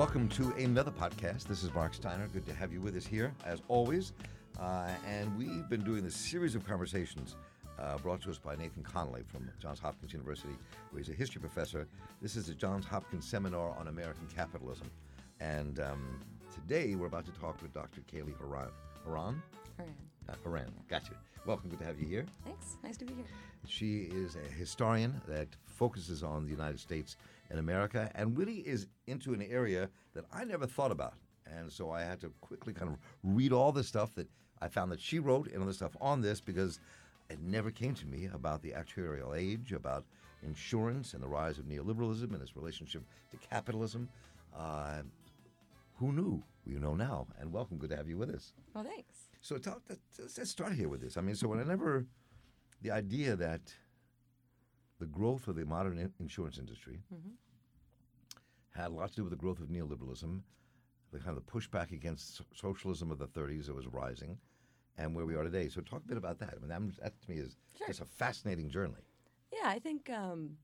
welcome to another podcast. This is Mark Steiner. Good to have you with us here, as always. Uh, and we've been doing this series of conversations uh, brought to us by Nathan Connolly from Johns Hopkins University, where he's a history professor. This is the Johns Hopkins Seminar on American Capitalism. And um, today we're about to talk with Dr. Caley Horan. Horan? Horan. Uh, Horan. Got you. Welcome. Good to have you here. Thanks. Nice to be here. She is a historian that focuses on the United States and America and really is into an area that I never thought about. And so I had to quickly kind of read all the stuff that I found that she wrote and other stuff on this because it never came to me about the actuarial age, about insurance and the rise of neoliberalism and its relationship to capitalism. Uh, who knew? We know now. And welcome. Good to have you with us. Well, thanks. So talk, let's, let's start here with this. I mean, so whenever the idea that the growth of the modern in- insurance industry Mhm. had a lot to do with the growth of neoliberalism, the kind of the pushback against so- socialism of the 30s that was rising, and where we are today. So talk a bit about that. I mean, that, that to me is Sure. just a fascinating journey. Yeah, I think um,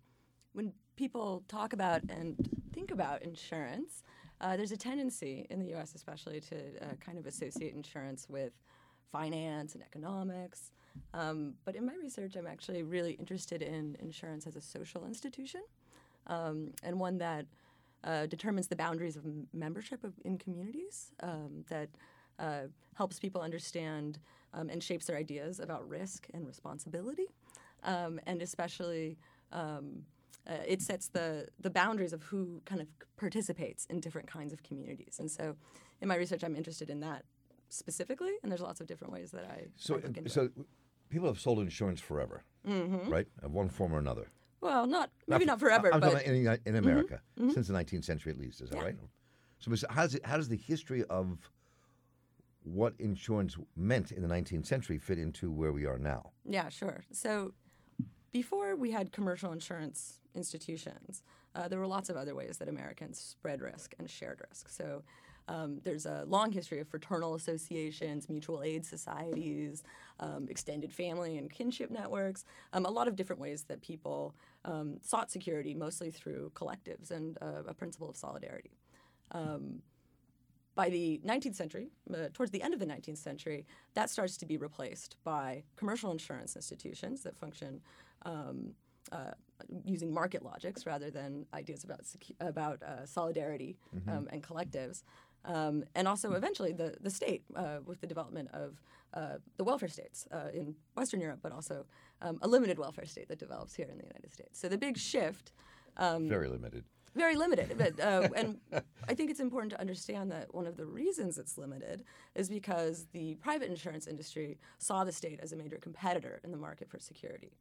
when people talk about and think about insurance, uh, there's a tendency in the U.S. especially to uh, kind of associate insurance with finance and economics. Um, but in my research, I'm actually really interested in insurance as a social institution um, and one that uh, determines the boundaries of membership of, in communities, um, that uh, helps people understand um, and shapes their ideas about risk and responsibility, um, and especially um, uh, it sets the the boundaries of who kind of participates in different kinds of communities. And so, in my research, I'm interested in that specifically, and there's lots of different ways that I, So, I so it. people have sold insurance forever, Mhm. right? Of one form or another. Well, not maybe for- not forever, I'm but talking in, in America mhm. since the 19th century at least. Is that Yeah. right? So, how does it, how does the history of what insurance meant in the 19th century fit into where we are now? Yeah, sure. So before we had commercial insurance institutions, uh, there were lots of other ways that Americans spread risk and shared risk. So um, there's a long history of fraternal associations, mutual aid societies, um, extended family and kinship networks, um, a lot of different ways that people um, sought security, mostly through collectives and uh, a principle of solidarity. Um, by the 19th century, uh, towards the end of the 19th century, that starts to be replaced by commercial insurance institutions that function um, uh, using market logics rather than ideas about secu- about uh, solidarity um, and collectives. Um, and also, eventually, the, the state uh, with the development of uh, the welfare states uh, in Western Europe, but also um, a limited welfare state that develops here in the United States. So, the big shift um, Very limited. very limited. But uh, and I think it's important to understand that one of the reasons it's limited is because the private insurance industry saw the state as a major competitor in the market for security,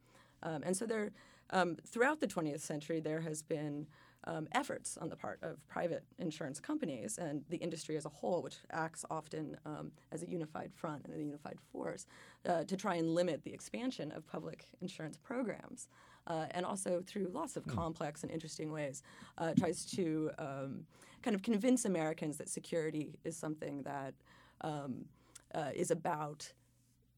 um, and so there, um, throughout the 20th century, there has been um, efforts on the part of private insurance companies and the industry as a whole, which acts often um, as a unified front and a unified force, uh, to try and limit the expansion of public insurance programs. Uh, and also through lots of complex and interesting ways, uh, tries to um, kind of convince Americans that security is something that um, uh, is about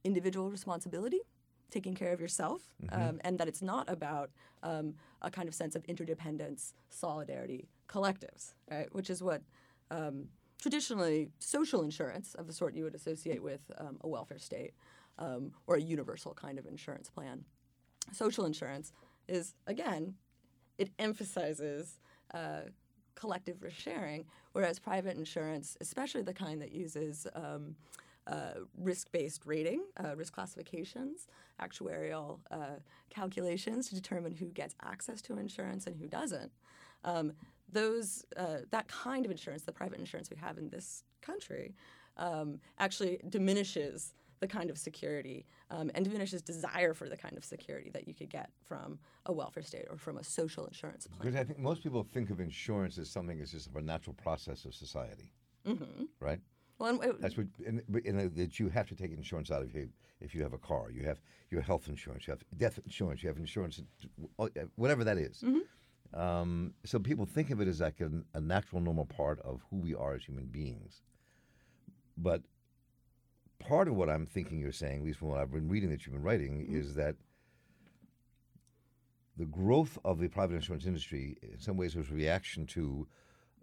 individual responsibility, taking care of yourself, um, and that it's not about um, a kind of sense of interdependence, solidarity, collectives, right? Which is what um, traditionally social insurance of the sort you would associate with um, a welfare state um, or a universal kind of insurance plan. Social insurance is, again, it emphasizes uh, collective risk sharing, whereas private insurance, especially the kind that uses uh, risk-based rating, uh, risk classifications, actuarial uh, calculations to determine who gets access to insurance and who doesn't. Um, those uh, that kind of insurance, the private insurance we have in this country, um, actually diminishes the kind of security um, and diminishes desire for the kind of security that you could get from a welfare state or from a social insurance plan. Because I think most people think of insurance as something that's just a natural process of society, hmm right? Well, uh, That's what, and, and that you have to take insurance out of you if you have a car. You have your health insurance, you have death insurance, you have insurance, whatever that is. Um, so people think of it as like a, a natural, normal part of who we are as human beings. But part of what I'm thinking you're saying, at least from what I've been reading that you've been writing, is that the growth of the private insurance industry in some ways was a reaction to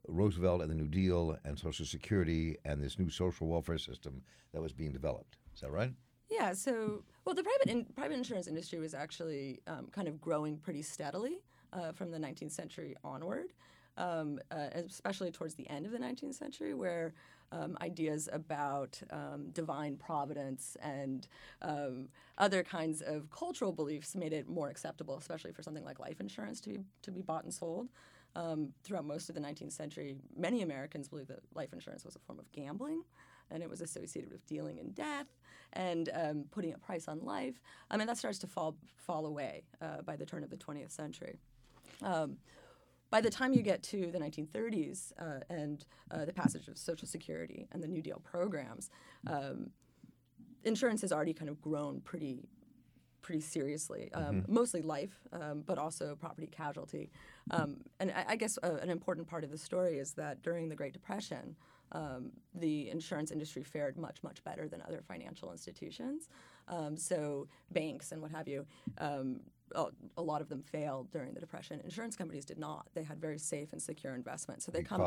Roosevelt and the New Deal and Social Security and this new social welfare system that was being developed. Is that right? Yeah. So, well, the private in, private insurance industry was actually um, kind of growing pretty steadily uh, from the 19th century onward, um, uh, especially towards the end of the 19th century, where um, ideas about um, divine providence and um, other kinds of cultural beliefs made it more acceptable, especially for something like life insurance to be to be bought and sold. Um, throughout most of the 19th century, many Americans believed that life insurance was a form of gambling, and it was associated with dealing in death and um, putting a price on life. I mean, that starts to fall fall away uh, by the turn of the 20th century. Um, by the time you get to the 1930s uh, and uh, the passage of Social Security and the New Deal programs, um, insurance has already kind of grown pretty pretty seriously, um, mm-hmm. mostly life, um, but also property casualty. Um, and I, I guess uh, an important part of the story is that during the Great Depression, um, the insurance industry fared much, much better than other financial institutions. Um, so banks and what have you, um, a, a, lot of them failed during the Depression. Insurance companies did not. They had very safe and secure investments. So they because? come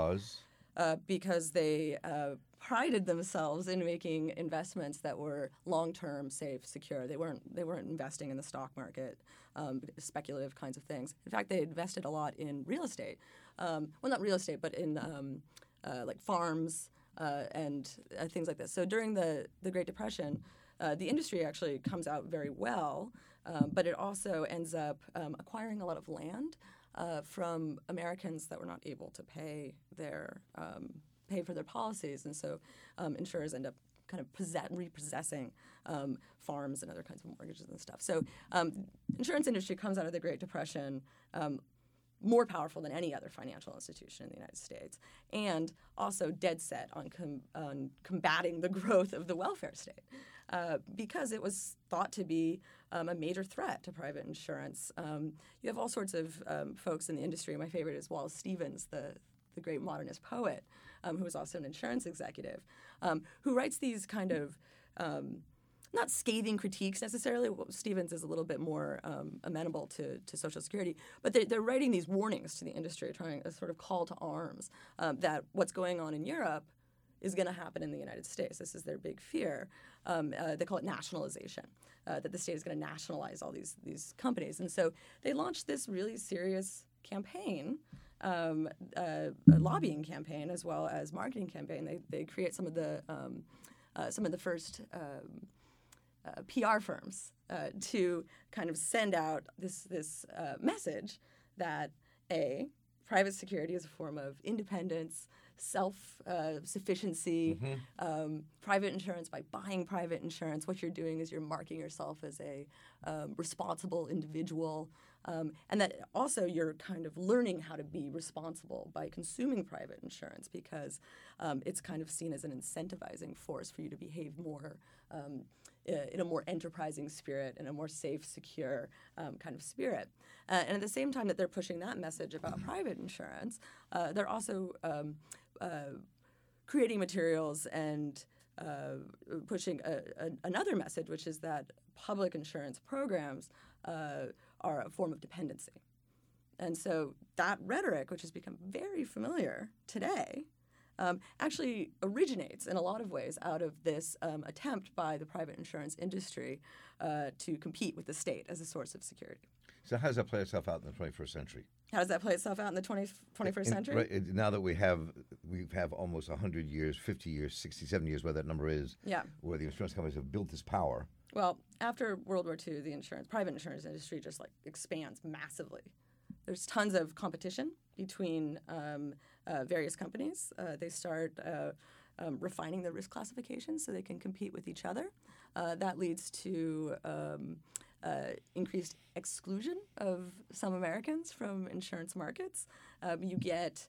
uh, because they uh, prided themselves in making investments that were long-term, safe, secure. They weren't they weren't investing in the stock market, um, speculative kinds of things. In fact, they invested a lot in real estate. Um, well, not real estate, but in um, uh, like farms uh, and uh, things like this. So during the the Great Depression, uh, the industry actually comes out very well, um, but it also ends up um, acquiring a lot of land uh, from Americans that were not able to pay their um, pay for their policies, and so um, insurers end up kind of possess- repossessing um, farms and other kinds of mortgages and stuff. So, um, insurance industry comes out of the Great Depression um, more powerful than any other financial institution in the United States, and also dead set on, com- on combating the growth of the welfare state. Uh, because it was thought to be um, a major threat to private insurance. Um, you have all sorts of um, folks in the industry. My favorite is Wallace Stevens, the, the great modernist poet, um, who was also an insurance executive, um, who writes these kind of not scathing critiques necessarily. Stevens is a little bit more um, amenable to, to Social Security, but they, are writing these warnings to the industry, trying a sort of call to arms um, that what's going on in Europe is going to happen in the United States. This is their big fear. Um, uh, they call it nationalization, uh, that the state is going to nationalize all these these companies, and so they launched this really serious campaign. Um, uh, a lobbying campaign as well as marketing campaign. They, they create some of the um, uh, some of the first um, uh, PR firms uh, to kind of send out this this message that a private security is a form of independence, self uh, sufficiency, mm-hmm. um, private insurance. By buying private insurance, what you're doing is you're marking yourself as a um, responsible individual. Um, and that also you're kind of learning how to be responsible by consuming private insurance because um, it's kind of seen as an incentivizing force for you to behave more um, in a more enterprising spirit, and a more safe, secure um, kind of spirit. Uh, and at the same time that they're pushing that message about private insurance, uh, they're also um, uh, creating materials and uh, pushing a, a, another message, which is that public insurance programs uh, are a form of dependency. And so that rhetoric, which has become very familiar today, um, actually originates in a lot of ways out of this um, attempt by the private insurance industry uh, to compete with the state as a source of security. So, how does that play itself out in the 21st century? How does that play itself out in the 20, 21st century? right, now that we have we have almost 100 years, 50 years, 67 years, where that number is, yeah. where the insurance companies have built this power. Well, after World War II, the insurance private insurance industry just like expands massively. There's tons of competition between um, uh, various companies. Uh, they start uh, um, refining their risk classifications so they can compete with each other. Uh, that leads to um, uh, increased exclusion of some Americans from insurance markets. Um, you get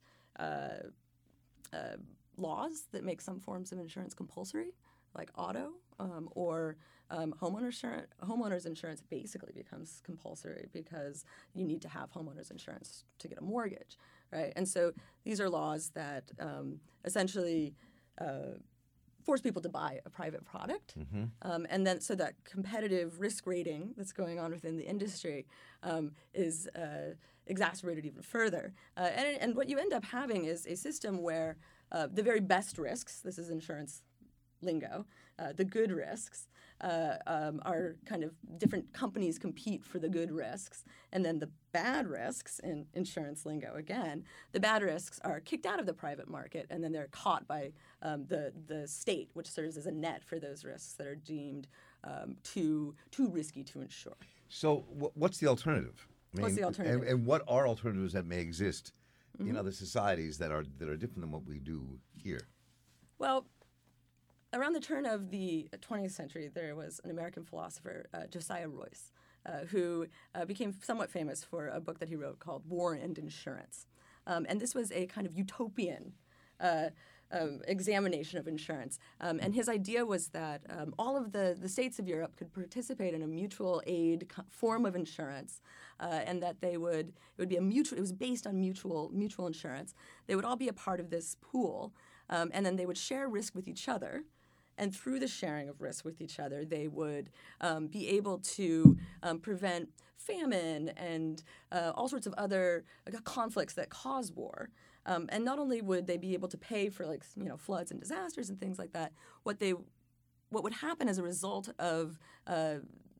laws that make some forms of insurance compulsory, like auto, um, or um, homeowners, insurance, homeowners insurance basically becomes compulsory because you need to have homeowners insurance to get a mortgage, right? And so these are laws that um, essentially uh, force people to buy a private product. Mm-hmm. Um, and then, so that competitive risk rating that's going on within the industry um, is uh, exacerbated even further. Uh, and, and what you end up having is a system where uh, the very best risks, this is insurance lingo, uh, the good risks, uh, um, are kind of different companies compete for the good risks, and then the bad risks in insurance lingo again, the bad risks are kicked out of the private market, and then they're caught by um, the the state, which serves as a net for those risks that are deemed um, too too risky to insure. So, wh- what's the alternative? I What's the and- alternative? And, what are alternatives that may exist in Mm-hmm. other societies that are that are different than what we do here? Well, around the turn of the 20th century, there was an American philosopher, uh, Josiah Royce, uh, who uh, became somewhat famous for a book that he wrote called War and Insurance. Um, and this was a kind of utopian uh, um, examination of insurance. Um, and his idea was that um, all of the, the states of Europe could participate in a mutual aid co- form of insurance, uh, and that they would it would be a mutual. It was based on mutual mutual insurance. They would all be a part of this pool, um, and then they would share risk with each other. And through the sharing of risk with each other, they would um, be able to um, prevent famine and uh, all sorts of other uh, conflicts that cause war. Um, and not only would they be able to pay for like you know floods and disasters and things like that, what they what would happen as a result of uh,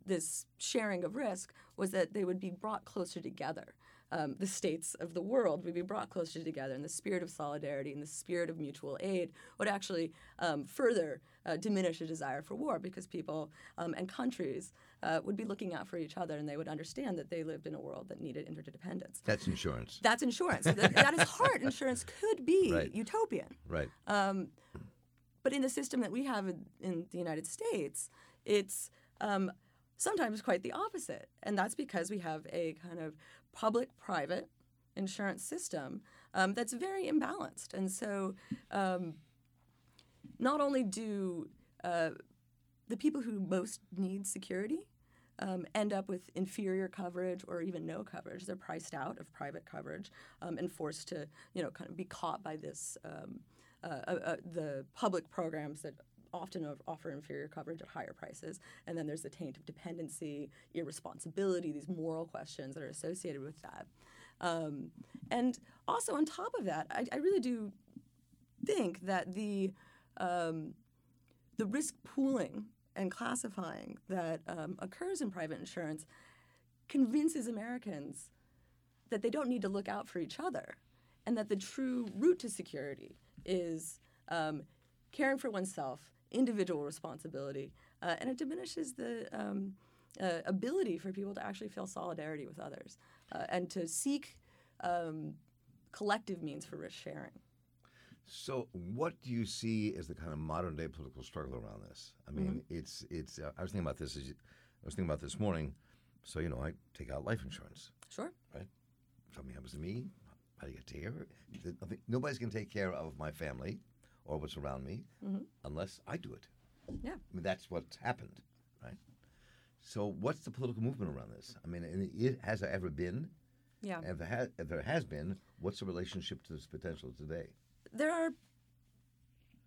this sharing of risk was that they would be brought closer together. Um, the states of the world would be brought closer together, and the spirit of solidarity and the spirit of mutual aid would actually um, further uh, diminish a desire for war because people um, and countries uh, would be looking out for each other and they would understand that they lived in a world that needed interdependence. That's insurance, That's insurance. That, that is heart insurance could be Right. utopian. right? Um, but in the system that we have in, in the United States, it's um, sometimes quite the opposite. And that's because we have a kind of public private insurance system um, that's very imbalanced. And so um, not only do uh, the people who most need security um, end up with inferior coverage or even no coverage. They're priced out of private coverage um, and forced to, you know, kind of be caught by this um, uh, uh, uh, the public programs that often offer inferior coverage at higher prices. And then there's the taint of dependency, irresponsibility, these moral questions that are associated with that. Um, and also on top of that, I, I really do think that the um, the risk pooling and classifying that um, occurs in private insurance convinces Americans that they don't need to look out for each other, and that the true route to security is um, caring for oneself, individual responsibility, uh, and it diminishes the um, uh, ability for people to actually feel solidarity with others uh, and to seek um, collective means for risk sharing. So, what do you see as the kind of modern day political struggle around this? I mean, it's it's. Uh, I was thinking about this. As I was thinking about this morning. So you know, I take out life insurance. Sure. Right? If something happens to me, how do you get to care? Nobody's going to take care of my family or what's around me unless I do it. Yeah. I mean, that's what's happened, right? So, what's the political movement around this? I mean, and it has there ever been? Yeah. And if, there ha- if there has been, what's the relationship to this potential today? there are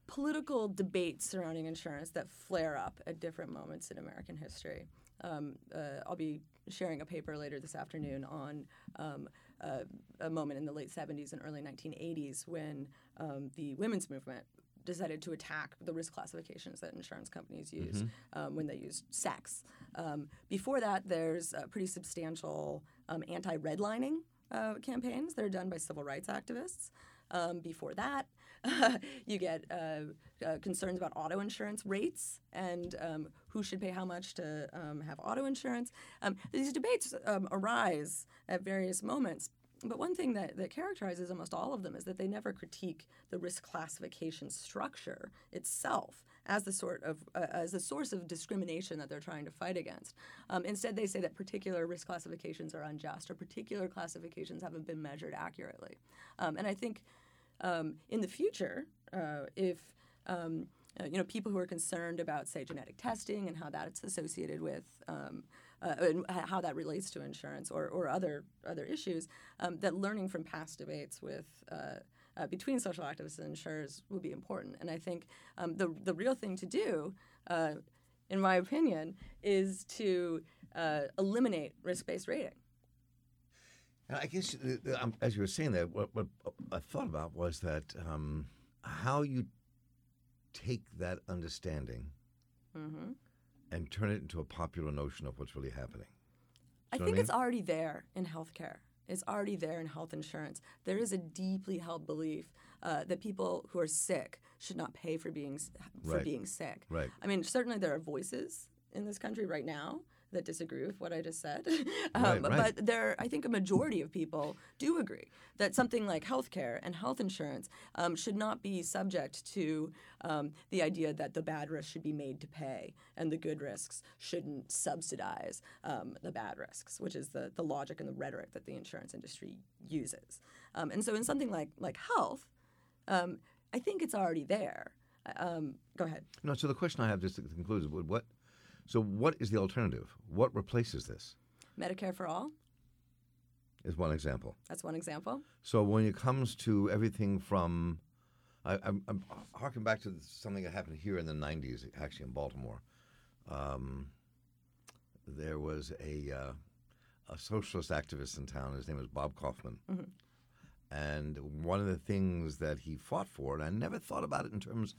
political debates surrounding insurance that flare up at different moments in American history. Um, uh, I'll be sharing a paper later this afternoon on um, uh, a moment in the late 70s and early 1980s when um, the women's movement decided to attack the risk classifications that insurance companies use um, when they use sex. Um, before that, there's uh, pretty substantial um, anti-redlining uh, campaigns that are done by civil rights activists. Um, before that, you get uh, uh, concerns about auto insurance rates and um, who should pay how much to um, have auto insurance. Um, these debates um, arise at various moments. But one thing that, that characterizes almost all of them is that they never critique the risk classification structure itself as the sort of uh, as the source of discrimination that they're trying to fight against. Um, instead, they say that particular risk classifications are unjust or particular classifications haven't been measured accurately. Um, and I think um, in the future, uh, if um, uh, you know people who are concerned about, say, genetic testing and how that's associated with um, uh, and how that relates to insurance or, or other other issues, um, that learning from past debates with uh, uh, between social activists and insurers would be important. And I think um, the the real thing to do, uh, in my opinion, is to eliminate risk-based rating. And I guess uh, um, as you were saying that, what, what I thought about was that um, how you take that understanding Mm-hmm. and turn it into a popular notion of what's really happening. I what I think mean? it's already there in healthcare. It's already there in health insurance. There is a deeply held belief uh, that people who are sick should not pay for being for Right. being sick. Right. I mean, certainly there are voices in this country right now that disagree with what I just said. um, Right, right. But there, I think a majority of people do agree that something like healthcare and health insurance um, should not be subject to um, the idea that the bad risks should be made to pay and the good risks shouldn't subsidize um, the bad risks, which is the, the logic and the rhetoric that the insurance industry uses. Um, and so, in something like like health, um, I think it's already there. Um, go ahead. No, so the question I have just to conclude is what- what? So what is the alternative? What replaces this? Medicare for all. Is one example. That's one example. So when it comes to everything from, I, I'm, I'm harking back to something that happened here in the '90s, actually in Baltimore. Um, there was a uh, a socialist activist in town. His name was Bob Kaufman, and one of the things that he fought for, and I never thought about it in terms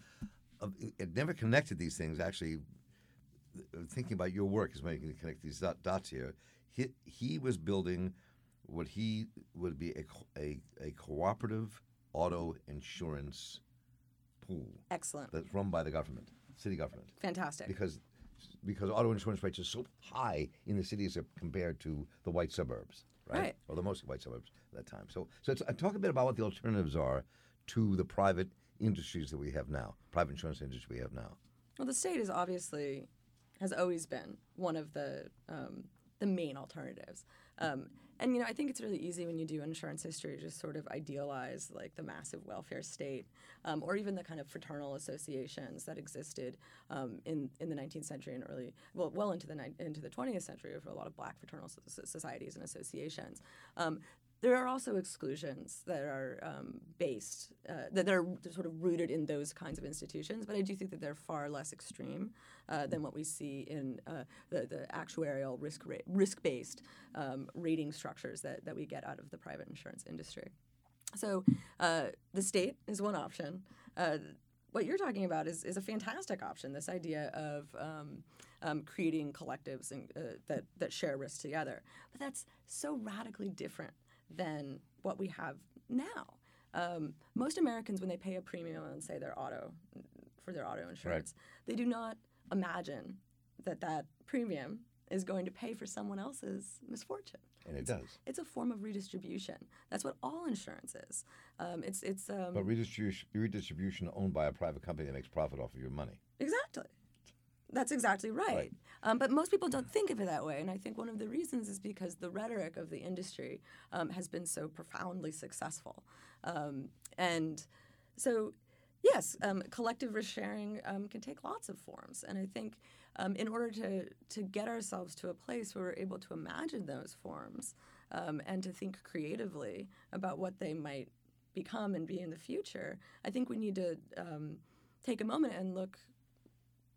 of, it never connected these things. Actually, thinking about your work is making to connect these dot, dots here. He, he was building what he would be a, a, a cooperative auto insurance pool Excellent. that's run by the government, city government, Fantastic. because because auto insurance rates are so high in the cities compared to the white suburbs, right? Right. Or the mostly white suburbs at that time. So, so it's, uh, talk a bit about what the alternatives are to the private industries that we have now, private insurance industry we have now. Well, the state is obviously has always been one of the um, the main alternatives. Um, and you know, I think it's really easy when you do insurance history to just sort of idealize like the massive welfare state, um, or even the kind of fraternal associations that existed um, in in the 19th century and early, well, well into the ni- into the 20th century for a lot of Black fraternal so- so- societies and associations. There are also exclusions that are um, based, uh, that are sort of rooted in those kinds of institutions, but I do think that they're far less extreme uh, than what we see in uh, the, the actuarial risk ra- risk based um, rating structures that, that we get out of the private insurance industry. So uh, the state is one option. Uh, what you're talking about is, is a fantastic option. This idea of um, um, creating collectives and, uh, that that share risk together, but that's so radically different than what we have now. Um, most Americans, when they pay a premium on, say, their auto for their auto insurance, they do not imagine that that premium is going to pay for someone else's misfortune. And it does. It's a form of redistribution. That's what all insurance is. Um, it's it's um, But redistribution, redistribution owned by a private company that makes profit off of your money. Exactly. That's exactly right. Right. Um, but most people don't think of it that way. And I think one of the reasons is because the rhetoric of the industry um, has been so profoundly successful. Um, and so, yes, um, collective risk sharing um, can take lots of forms. And I think um, in order to, to get ourselves to a place where we're able to imagine those forms um, and to think creatively about what they might become and be in the future, I think we need to um, take a moment and look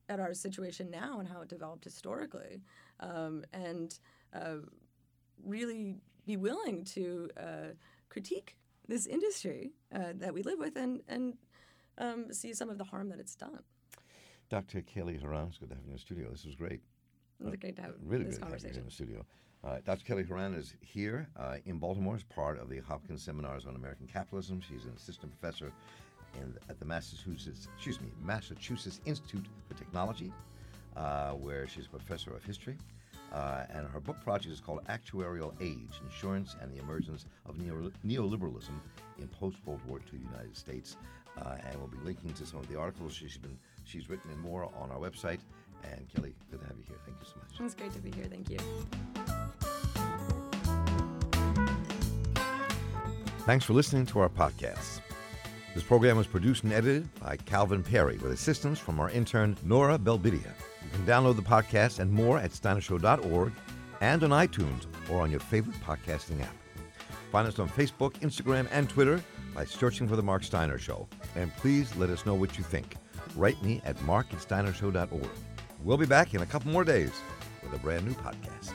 at our situation now and how it developed historically, um, and uh, really be willing to uh, critique this industry uh, that we live with and and um, see some of the harm that it's done. Dr. Kelly Horan, it's good to have you in the studio. This was great. It was great to have Really this good to have you conversation. in the studio. Uh, Dr. Kelly Horan is here uh, in Baltimore as part of the Hopkins Seminars on American Capitalism. She's an assistant professor in, at the Massachusetts, excuse me, Massachusetts Institute for Technology, uh, where she's a professor of history. Uh, and her book project is called Actuarial Age Insurance and the Emergence of Neo- Neoliberalism in Post World War II United States. Uh, and we'll be linking to some of the articles she's, been, she's written and more on our website. And Kelly, good to have you here. Thank you so much. It's great to be here. Thank you. Thanks for listening to our podcast. This program was produced and edited by Calvin Perry with assistance from our intern Nora Belbidia. You can download the podcast and more at steinershow.org and on iTunes or on your favorite podcasting app. Find us on Facebook, Instagram, and Twitter by searching for The Mark Steiner Show. And please let us know what you think. Write me at mark at steinershow.org. We'll be back in a couple more days with a brand new podcast.